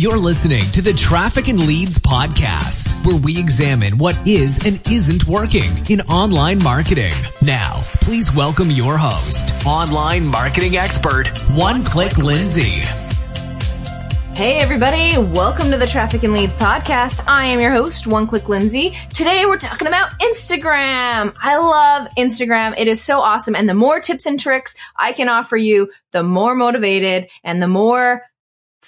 You're listening to the Traffic and Leads podcast, where we examine what is and isn't working in online marketing. Now, please welcome your host, online marketing expert, One Click Lindsay. Hey everybody, welcome to the Traffic and Leads podcast. I am your host, One Click Lindsay. Today we're talking about Instagram. I love Instagram. It is so awesome. And the more tips and tricks I can offer you, the more motivated and the more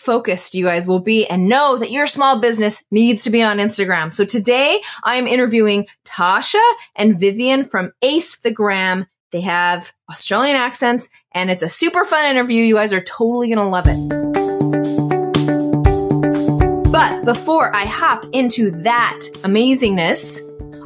focused you guys will be and know that your small business needs to be on Instagram. So today I am interviewing Tasha and Vivian from Ace the Gram. They have Australian accents and it's a super fun interview. You guys are totally going to love it. But before I hop into that amazingness,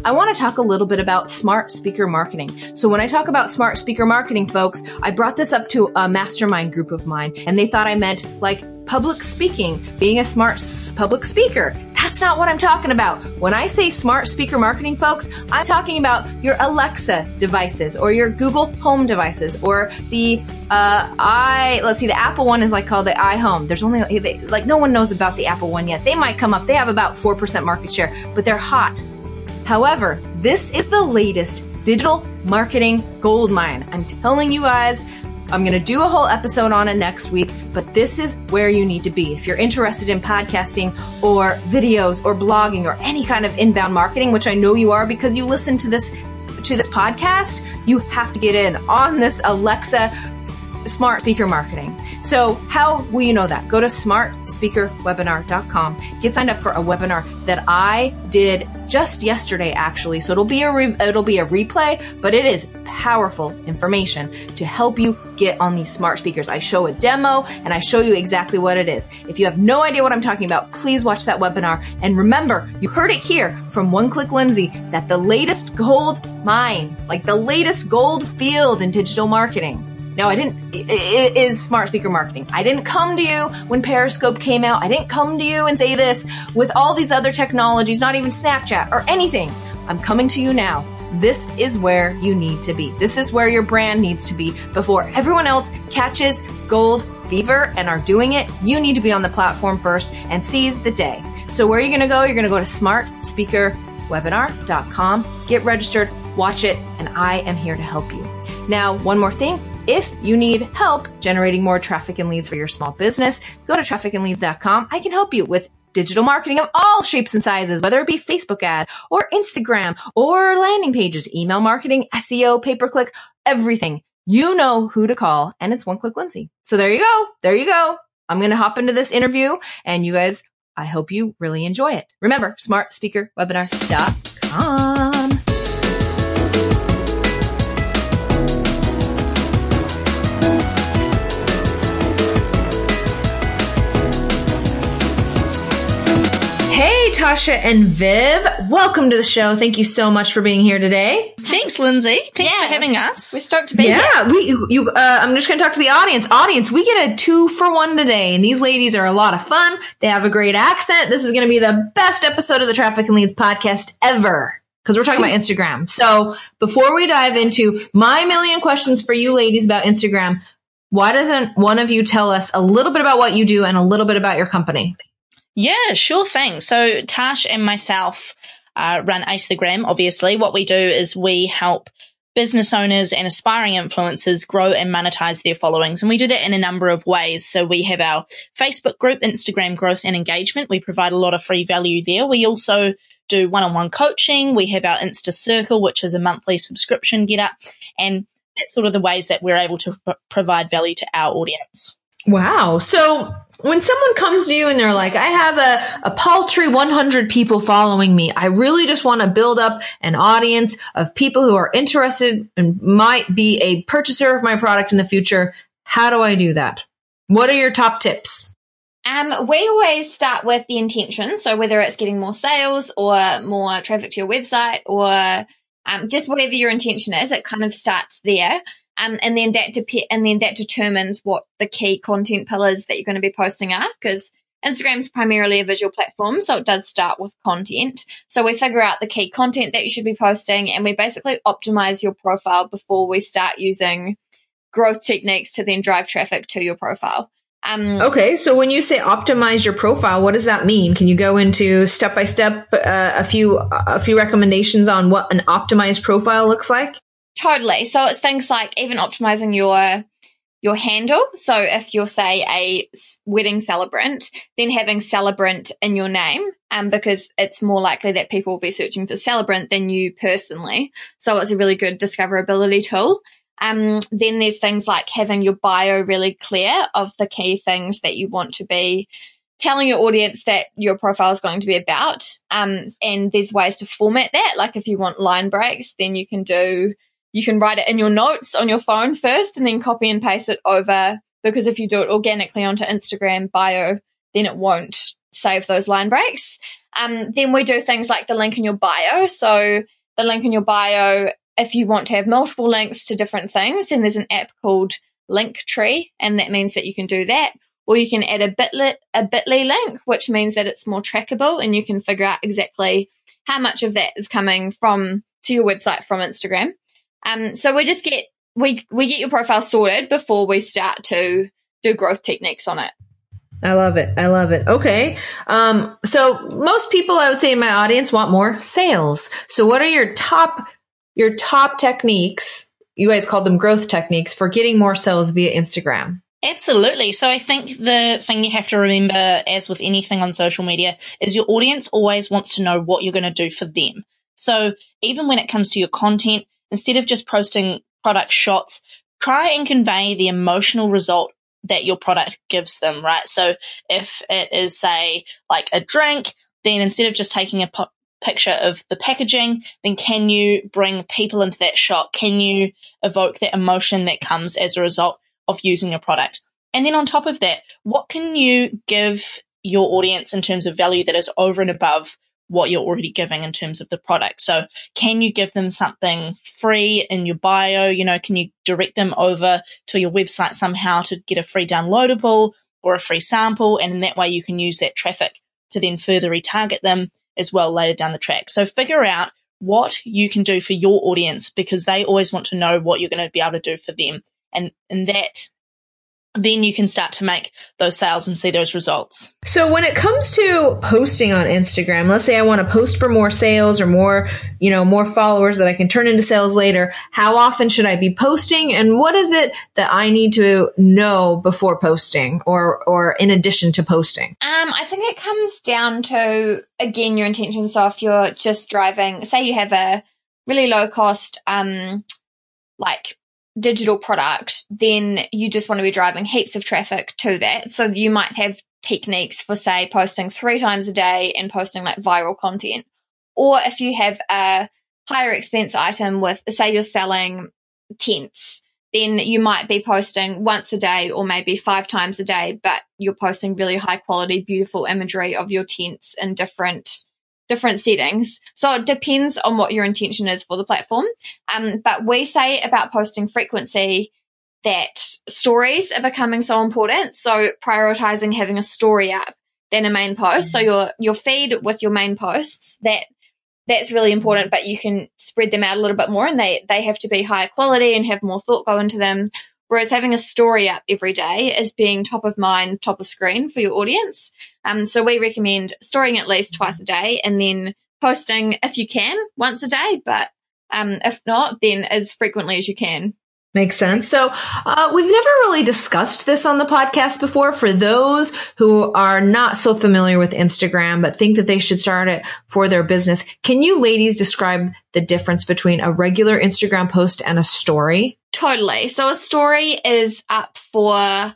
I want to talk a little bit about smart speaker marketing. So when I talk about smart speaker marketing, folks, I brought this up to a mastermind group of mine and they thought I meant like public speaking, being a smart public speaker. That's not what I'm talking about. When I say smart speaker marketing, folks, I'm talking about your Alexa devices or your Google Home devices or the uh, i let's see, the Apple one is like called the iHome. There's only like no one knows about the Apple one yet. They might come up. They have about four percent market share, but they're hot. However, this is the latest digital marketing gold mine. I'm telling you guys, I'm going to do a whole episode on it next week, but this is where you need to be. If you're interested in podcasting or videos or blogging or any kind of inbound marketing, which I know you are because you listen to this to this podcast, you have to get in on this Alexa smart speaker marketing. So how will you know that? Go to smartspeakerwebinar.com. Get signed up for a webinar that I did just yesterday actually. So it'll be a re- it'll be a replay, but it is powerful information to help you get on these smart speakers. I show a demo and I show you exactly what it is. If you have no idea what I'm talking about, please watch that webinar and remember, you heard it here from One Click Lindsay that the latest gold mine, like the latest gold field in digital marketing no, I didn't. It is smart speaker marketing. I didn't come to you when Periscope came out. I didn't come to you and say this with all these other technologies, not even Snapchat or anything. I'm coming to you now. This is where you need to be. This is where your brand needs to be before everyone else catches gold fever and are doing it. You need to be on the platform first and seize the day. So where are you going to go? You're going to go to smartspeakerwebinar.com, get registered, watch it, and I am here to help you. Now, one more thing. If you need help generating more traffic and leads for your small business, go to trafficandleads.com. I can help you with digital marketing of all shapes and sizes, whether it be Facebook ad or Instagram or landing pages, email marketing, SEO, pay per click, everything. You know who to call and it's one click Lindsay. So there you go. There you go. I'm going to hop into this interview and you guys, I hope you really enjoy it. Remember, smartspeakerwebinar.com. Tasha and Viv, welcome to the show. Thank you so much for being here today. Thanks, Lindsay. Thanks Yeah. for having us. We're stoked to be Yeah, here. we you. Uh, I'm just going to talk to the audience. Audience, we get a two for one today, and these ladies are a lot of fun. They have a great accent. This is going to be the best episode of the Traffic and Leads podcast ever because we're talking about Instagram. So before we dive into my million questions for you ladies about Instagram, why doesn't one of you tell us a little bit about what you do and a little bit about your company? Yeah, sure thing. So Tash and myself uh, run Ace the Gram. Obviously, what we do is we help business owners and aspiring influencers grow and monetize their followings. And we do that in a number of ways. So we have our Facebook group, Instagram growth and engagement. We provide a lot of free value there. We also do one-on-one coaching. We have our Insta Circle, which is a monthly subscription get up. And that's sort of the ways that we're able to pro- provide value to our audience. Wow. So when someone comes to you and they're like, I have a, a paltry 100 people following me. I really just want to build up an audience of people who are interested and might be a purchaser of my product in the future. How do I do that? What are your top tips? Um, we always start with the intention. So whether it's getting more sales or more traffic to your website or um, just whatever your intention is, it kind of starts there. Um, and then that dep- and then that determines what the key content pillars that you're going to be posting are because Instagram's primarily a visual platform, so it does start with content. So we figure out the key content that you should be posting and we basically optimize your profile before we start using growth techniques to then drive traffic to your profile. Um, Okay, so when you say optimize your profile, what does that mean? Can you go into step by step a few a few recommendations on what an optimized profile looks like? Totally. So it's things like even optimizing your your handle. So if you're say a wedding celebrant, then having celebrant in your name, um, because it's more likely that people will be searching for celebrant than you personally. So it's a really good discoverability tool. Um, then there's things like having your bio really clear of the key things that you want to be telling your audience that your profile is going to be about. Um, and there's ways to format that. Like if you want line breaks, then you can do, you can write it in your notes on your phone first and then copy and paste it over. Because if you do it organically onto Instagram bio, then it won't save those line breaks. Um, then we do things like the link in your bio. So the link in your bio if you want to have multiple links to different things, then there's an app called Linktree, and that means that you can do that. Or you can add a Bitly, a Bitly link, which means that it's more trackable and you can figure out exactly how much of that is coming from to your website from Instagram. Um, so we just get we we get your profile sorted before we start to do growth techniques on it. I love it. I love it. Okay. Um, so most people I would say in my audience want more sales. So what are your top your top techniques, you guys called them growth techniques for getting more sales via Instagram. Absolutely. So I think the thing you have to remember, as with anything on social media, is your audience always wants to know what you're going to do for them. So even when it comes to your content, instead of just posting product shots, try and convey the emotional result that your product gives them, right? So if it is, say, like a drink, then instead of just taking a picture of the packaging, then can you bring people into that shot? Can you evoke that emotion that comes as a result of using a product? And then on top of that, what can you give your audience in terms of value that is over and above what you're already giving in terms of the product. So can you give them something free in your bio? You know, can you direct them over to your website somehow to get a free downloadable or a free sample? And in that way you can use that traffic to then further retarget them as well later down the track. So figure out what you can do for your audience because they always want to know what you're going to be able to do for them. And, and that then you can start to make those sales and see those results. So when it comes to posting on Instagram, let's say I want to post for more sales or more, you know, more followers that I can turn into sales later. How often should I be posting and what is it that I need to know before posting or or in addition to posting? Um I think it comes down to again your intention. So if you're just driving, say you have a really low cost um like digital product, then you just want to be driving heaps of traffic to that. So you might have techniques for, say, posting three times a day and posting like viral content. Or if you have a higher expense item with, say, you're selling tents, then you might be posting once a day or maybe five times a day, but you're posting really high quality, beautiful imagery of your tents in different different settings. So it depends on what your intention is for the platform. Um, but we say about posting frequency that stories are becoming so important. So prioritizing having a story up than a main post. So your your feed with your main posts that that's really important, but you can spread them out a little bit more and they they have to be higher quality and have more thought go into them. Whereas having a story up every day is being top of mind, top of screen for your audience. Um, so we recommend storing at least twice a day and then posting if you can once a day, but um, if not, then as frequently as you can. Makes sense. So, uh, we've never really discussed this on the podcast before. For those who are not so familiar with Instagram, but think that they should start it for their business, can you ladies describe the difference between a regular Instagram post and a story? Totally. So, a story is up for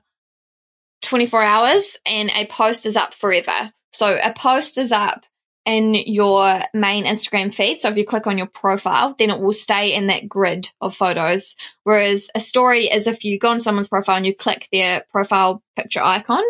24 hours and a post is up forever. So, a post is up in your main Instagram feed. So if you click on your profile, then it will stay in that grid of photos. Whereas a story is if you go on someone's profile and you click their profile picture icon,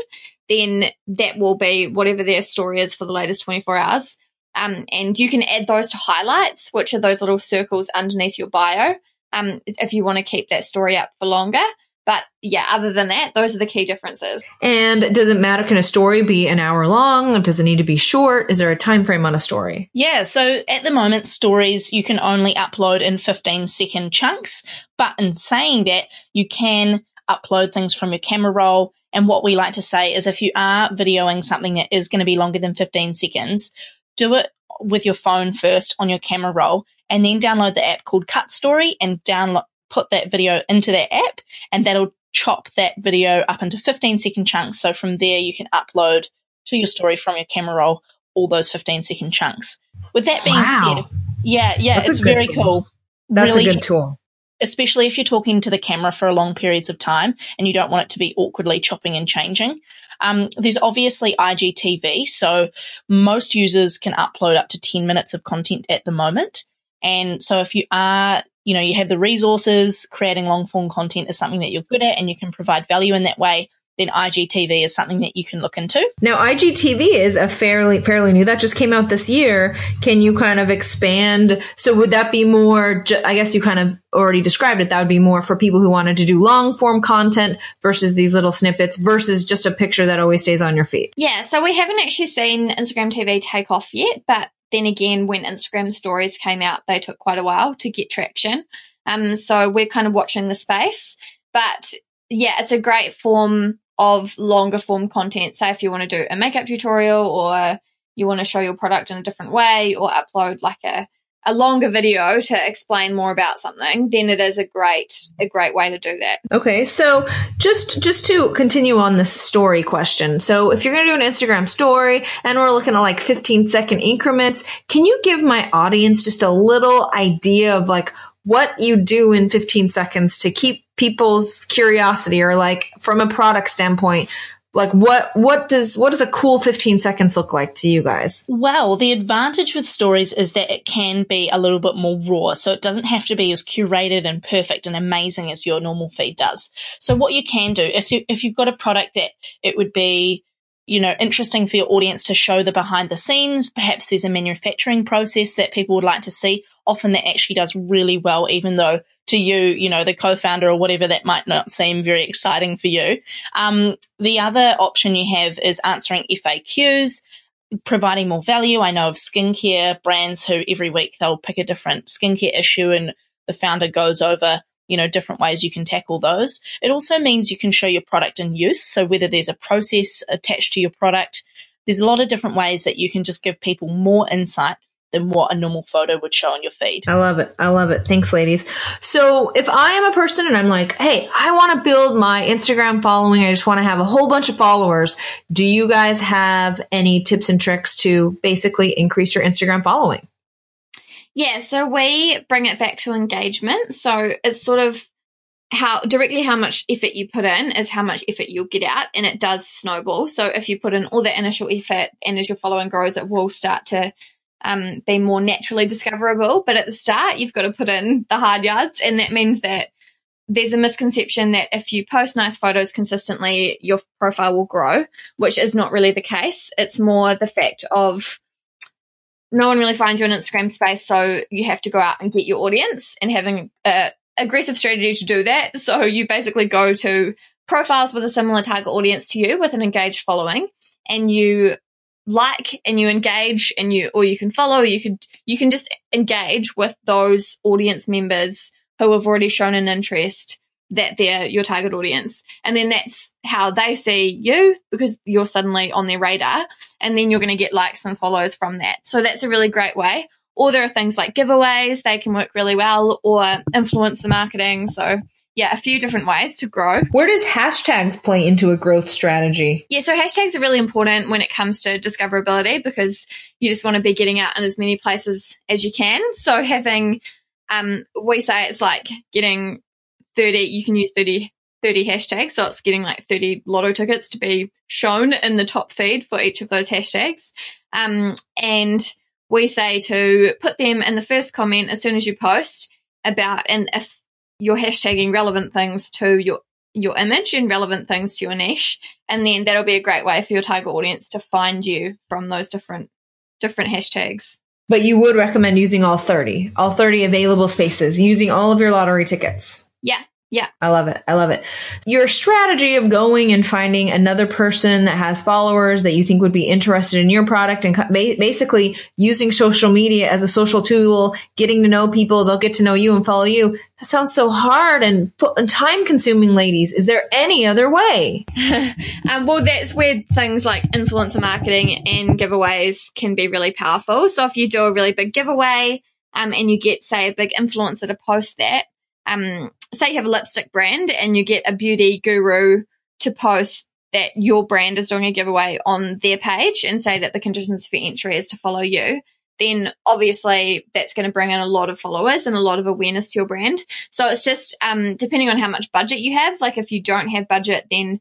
then that will be whatever their story is for the latest 24 hours. Um, and you can add those to highlights, which are those little circles underneath your bio. Um, if you want to keep that story up for longer. But yeah, other than that, those are the key differences. And does it matter? Can a story be an hour long? Does it need to be short? Is there a time frame on a story? Yeah. So at the moment, stories you can only upload in 15 second chunks. But in saying that, you can upload things from your camera roll And what we like to say is if you are videoing something that is going to be longer than 15 seconds, do it with your phone first on your camera roll and then download the app called Cut Story and download, put that video into that app and that'll chop that video up into 15 second chunks. So from there you can upload to your story from your camera roll all those 15 second chunks. With that being wow. said, yeah, yeah, That's it's very tool. cool. That's really, a good tool. Especially if you're talking to the camera for a long periods of time and you don't want it to be awkwardly chopping and changing. Um, there's obviously IGTV. So most users can upload up to 10 minutes of content at the moment. And so if you are, you know, you have the resources, creating long form content is something that you're good at and you can provide value in that way, then IGTV is something that you can look into. Now, IGTV is a fairly fairly new. That just came out this year. Can you kind of expand? So, would that be more? I guess you kind of already described it. That would be more for people who wanted to do long form content versus these little snippets versus just a picture that always stays on your feed. Yeah. So we haven't actually seen Instagram TV take off yet, but then again, when Instagram stories came out, they took quite a while to get traction. Um, so we're kind of watching the space, but yeah, it's a great form of longer form content. Say if you want to do a makeup tutorial or you want to show your product in a different way or upload like a, a longer video to explain more about something, then it is a great a great way to do that. Okay, so just just to continue on this story question. So if you're going to do an Instagram story and we're looking at like 15 second increments, can you give my audience just a little idea of like what you do in 15 seconds to keep people's curiosity or like from a product standpoint like what what does what does a cool 15 seconds look like to you guys? Well the advantage with stories is that it can be a little bit more raw. So it doesn't have to be as curated and perfect and amazing as your normal feed does. So what you can do is you, if you've got a product that it would be you know, interesting for your audience to show the behind the scenes. Perhaps there's a manufacturing process that people would like to see. Often that actually does really well, even though to you, you know, the co-founder or whatever, that might not seem very exciting for you. Um, the other option you have is answering FAQs providing more value. I know of skincare brands who every week they'll pick a different skincare issue and the founder goes over you know, different ways you can tackle those. It also means you can show your product in use. So whether there's a process attached to your product, there's a lot of different ways that you can just give people more insight than what a normal photo would show on your feed. I love it. I love it. Thanks, ladies. So if I am a person and I'm like, hey, I want to build my Instagram following, I just want to have a whole bunch of followers. Do you guys have any tips and tricks to basically increase your Instagram following? Yeah, so we bring it back to engagement. So it's sort of how directly how much effort you put in is how much effort you'll get out, and it does snowball. So if you put in all that initial effort, and as your following grows, it will start to um, be more naturally discoverable. But at the start, you've got to put in the hard yards, and that means that there's a misconception that if you post nice photos consistently, your profile will grow, which is not really the case. It's more the fact of no one really finds you on Instagram space, so you have to go out and get your audience and having a aggressive strategy to do that. So you basically go to profiles with a similar target audience to you with an engaged following and you like and you engage and you or you can follow you could you can just engage with those audience members who have already shown an interest that they're your target audience. And then that's how they see you because you're suddenly on their radar. And then you're going to get likes and follows from that. So that's a really great way. Or there are things like giveaways, they can work really well, or influencer marketing. So yeah, a few different ways to grow. Where does hashtags play into a growth strategy? Yeah, so hashtags are really important when it comes to discoverability because you just want to be getting out in as many places as you can. So having um, we say it's like getting 30, you can use 30, 30 hashtags. So it's getting like 30 lotto tickets to be shown in the top feed for each of those hashtags. Um, and we say to put them in the first comment as soon as you post about, and if you're hashtagging relevant things to your your image and relevant things to your niche and then that'll be a great way for your target audience to find you from those different different hashtags but you would recommend using all 30 all 30 available spaces using all of your lottery tickets yeah, Yeah. I love it. I love it. Your strategy of going and finding another person that has followers that you think would be interested in your product and basically using social media as a social tool, getting to know people, they'll get to know you and follow you. That sounds so hard and, time consuming, ladies. Is there any other way? um, well, that's where things like influencer marketing and giveaways can be really powerful. So if you do a really big giveaway, um, and you get, say, a big influencer to post that, um, say you have a lipstick brand and you get a beauty guru to post that your brand is doing a giveaway on their page and say that the conditions for entry is to follow you, then obviously that's going to bring in a lot of followers and a lot of awareness to your brand. So it's just um, depending on how much budget you have. Like if you don't have budget, then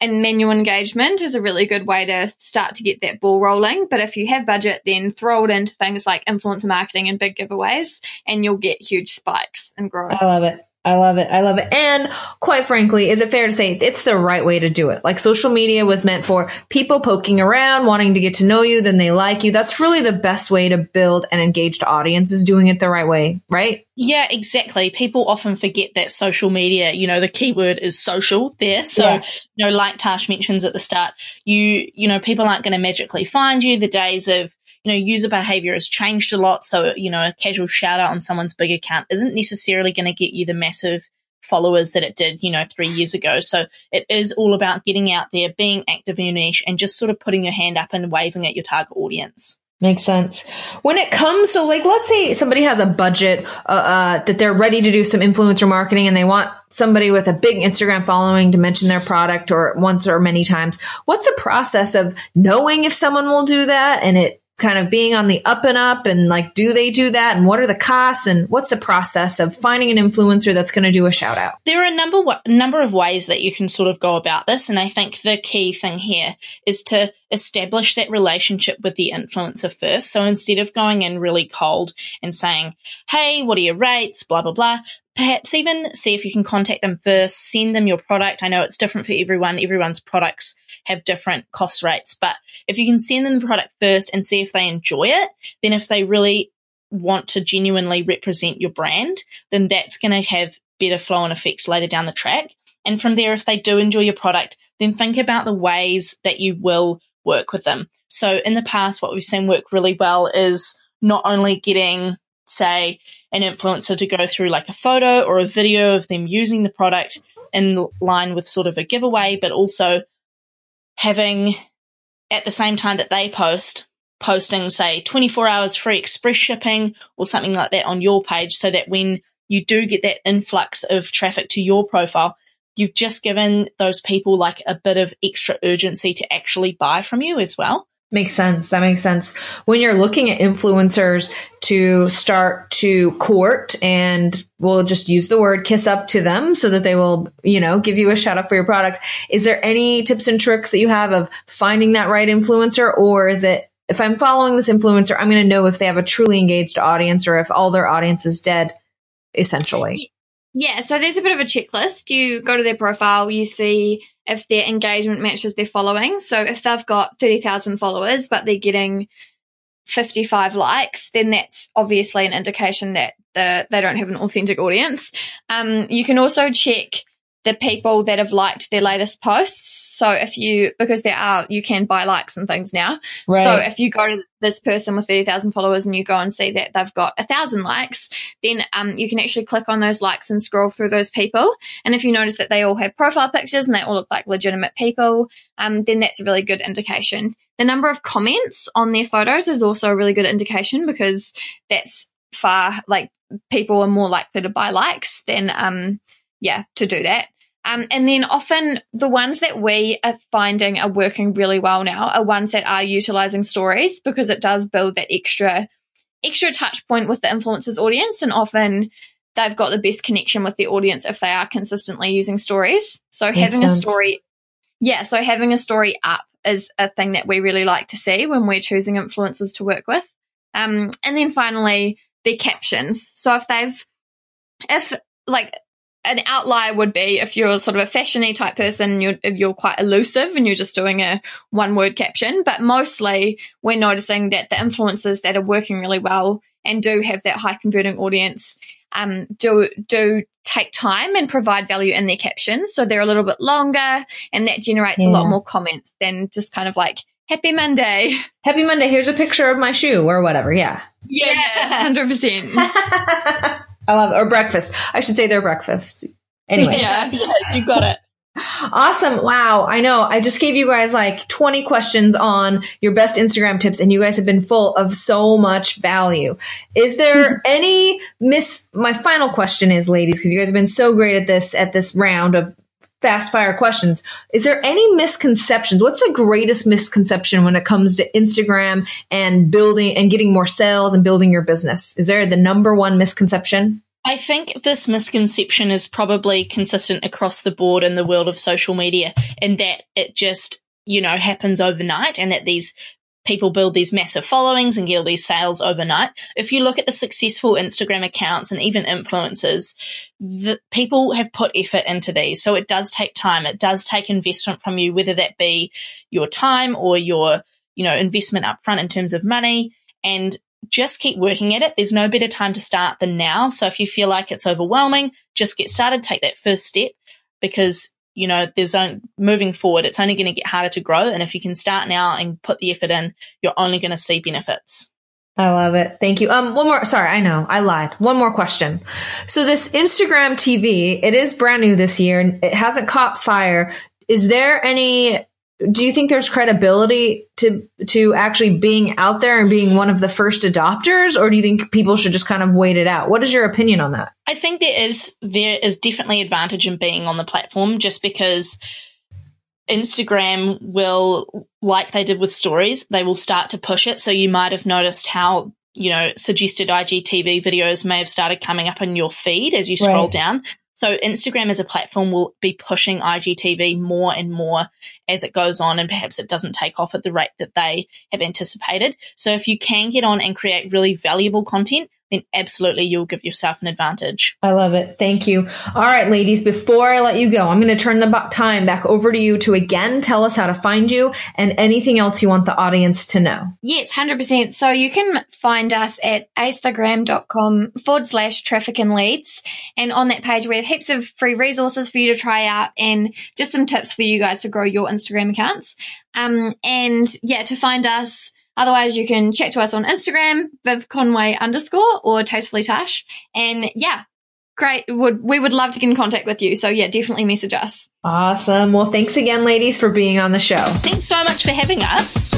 and manual engagement is a really good way to start to get that ball rolling. But if you have budget, then throw it into things like influencer marketing and big giveaways, and you'll get huge spikes and growth. I love it. I love it. I love it. And quite frankly, is it fair to say it's the right way to do it? Like social media was meant for people poking around, wanting to get to know you, then they like you. That's really the best way to build an engaged audience is doing it the right way, right? Yeah, exactly. People often forget that social media, you know, the keyword is social there. So, yeah. you know, like Tash mentions at the start, you, you know, people aren't going to magically find you. The days of, you know, user behavior has changed a lot. So, you know, a casual shout out on someone's big account isn't necessarily going to get you the massive followers that it did, you know, three years ago. So it is all about getting out there, being active in your niche and just sort of putting your hand up and waving at your target audience. Makes sense. When it comes, so like, let's say somebody has a budget, uh, uh, that they're ready to do some influencer marketing and they want somebody with a big Instagram following to mention their product or once or many times. What's the process of knowing if someone will do that and it kind of being on the up and up and like, do they do that? And what are the costs? And what's the process of finding an influencer that's going to do a shout out? There are a number, number of ways that you can sort of go about this. And I think the key thing here is to establish that relationship with the influencer first. So instead of going in really cold and saying, Hey, what are your rates? Blah, blah, blah perhaps even see if you can contact them first, send them your product. I know it's different for everyone. Everyone's products have different cost rates. But if you can send them the product first and see if they enjoy it, then if they really want to genuinely represent your brand, then that's going to have better flow and effects later down the track. And from there, if they do enjoy your product, then think about the ways that you will work with them. So in the past, what we've seen work really well is not only getting, say, an influencer to go through like a photo or a video of them using the product in line with sort of a giveaway, but also having at the same time that they post, posting, say, 24 hours free express shipping or something like that on your page so that when you do get that influx of traffic to your profile, you've just given those people like a bit of extra urgency to actually buy from you as well. Makes sense. That makes sense. When you're looking at influencers to start to court and we'll just use the word kiss up to them so that they will, you know, give you a shout out for your product. Is there any tips and tricks that you have of finding that right influencer or is it if I'm following this influencer, I'm going to know if they have a truly engaged audience or if all their audience is dead essentially? Yeah, so there's a bit of a checklist. You go to their profile, you see if their engagement matches their following. So if they've got 30,000 followers, but they're getting 55 likes, then that's obviously an indication that the, they don't have an authentic audience. Um, you can also check the people that have liked their latest posts. So if you, because there are, you can buy likes and things now. Right. So if you go to this person with 30,000 followers and you go and see that they've got a thousand likes, then um, you can actually click on those likes and scroll through those people. And if you notice that they all have profile pictures and they all look like legitimate people, um, then that's a really good indication. The number of comments on their photos is also a really good indication because that's far like people are more likely to buy likes than um yeah to do that um, and then often the ones that we are finding are working really well now are ones that are utilizing stories because it does build that extra extra touch point with the influencers audience and often they've got the best connection with the audience if they are consistently using stories. So Makes having sense. a story yeah, so having a story up is a thing that we really like to see when we're choosing influencers to work with. Um, and then finally, their captions. So if they've, if like an outlier would be if you're sort of a fashiony type person, you're, you're quite elusive and you're just doing a one word caption. But mostly we're noticing that the influencers that are working really well and do have that high converting audience um, do do take time and provide value in their captions. So they're a little bit longer and that generates yeah. a lot more comments than just kind of like Happy Monday. Happy Monday. Here's a picture of my shoe or whatever. Yeah. Yeah, 100%. I love it. Or breakfast. I should say their breakfast. Anyway. Yeah, yeah, you got it. Awesome. Wow. I know. I just gave you guys like 20 questions on your best Instagram tips and you guys have been full of so much value. Is there any miss? My final question is, ladies, because you guys have been so great at this, at this round of fast fire questions. Is there any misconceptions? What's the greatest misconception when it comes to Instagram and building and getting more sales and building your business? Is there the number one misconception? I think this misconception is probably consistent across the board in the world of social media in that it just, you know, happens overnight and that these people build these massive followings and get all these sales overnight. If you look at the successful Instagram accounts and even influencers, the people have put effort into these. So it does take time. It does take investment from you, whether that be your time or your, you know, investment upfront in terms of money. And just keep working at it. There's no better time to start than now. So if you feel like it's overwhelming, just get started, take that first step because you know, there's on moving forward, it's only going to get harder to grow. And if you can start now and put the effort in, you're only going to see benefits. I love it. Thank you. Um, one more. Sorry, I know I lied. One more question. So this Instagram TV, it is brand new this year it hasn't caught fire. Is there any do you think there's credibility to to actually being out there and being one of the first adopters? Or do you think people should just kind of wait it out? What is your opinion on that? I think there is there is definitely advantage in being on the platform just because instagram will like they did with stories they will start to push it. So you might have noticed how you know suggested igtv videos may have started coming up in your feed as you scroll right. down. So Instagram as a platform will be pushing IGTV more and more as it goes on and perhaps it doesn't take off at the rate that they have anticipated. So if you can get on and create really valuable content, then absolutely you'll give yourself an advantage. I love it. Thank you. All right, ladies, before I let you go, I'm going to turn the time back over to you to again tell us how to find you and anything else you want the audience to know. Yes, 100%. So you can find us at instagram.com forward slash traffic and leads. And on that page, we have heaps of free resources for you to try out and just some tips for you guys to grow your Instagram accounts. Um, and yeah, to find us, Otherwise, you can chat to us on Instagram, Viv Conway underscore or Tastefully Tash. And yeah, great. Would we would love to get in contact with you. So yeah, definitely message us. Awesome. Well, thanks again, ladies, for being on the show. Thanks so much for having us.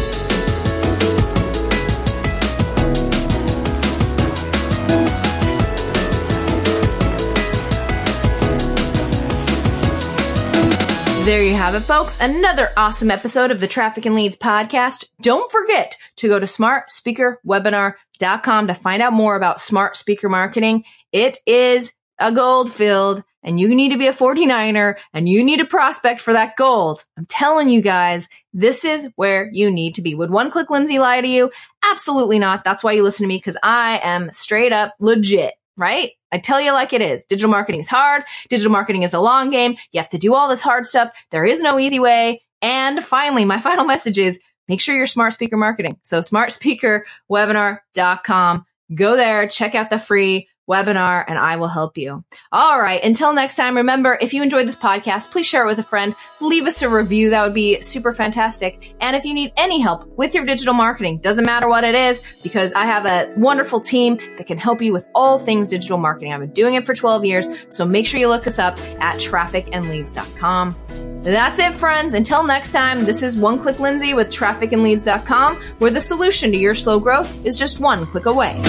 There you have it, folks. Another awesome episode of the Traffic and Leads podcast. Don't forget to go to smartspeakerwebinar.com to find out more about smart speaker marketing. It is a gold filled and you need to be a 49er and you need a prospect for that gold. I'm telling you guys, this is where you need to be. Would one click Lindsay lie to you? Absolutely not. That's why you listen to me because I am straight up legit right? I tell you like it is. Digital marketing is hard. Digital marketing is a long game. You have to do all this hard stuff. There is no easy way. And finally, my final message is make sure you're smart speaker marketing. So smartspeakerwebinar.com. Go there, check out the free webinar and I will help you. All right. Until next time, remember, if you enjoyed this podcast, please share it with a friend. Leave us a review. That would be super fantastic. And if you need any help with your digital marketing, doesn't matter what it is, because I have a wonderful team that can help you with all things digital marketing. I've been doing it for 12 years. So make sure you look us up at trafficandleads.com. That's it, friends. Until next time, this is One Click Lindsay with trafficandleads.com, where the solution to your slow growth is just one click away.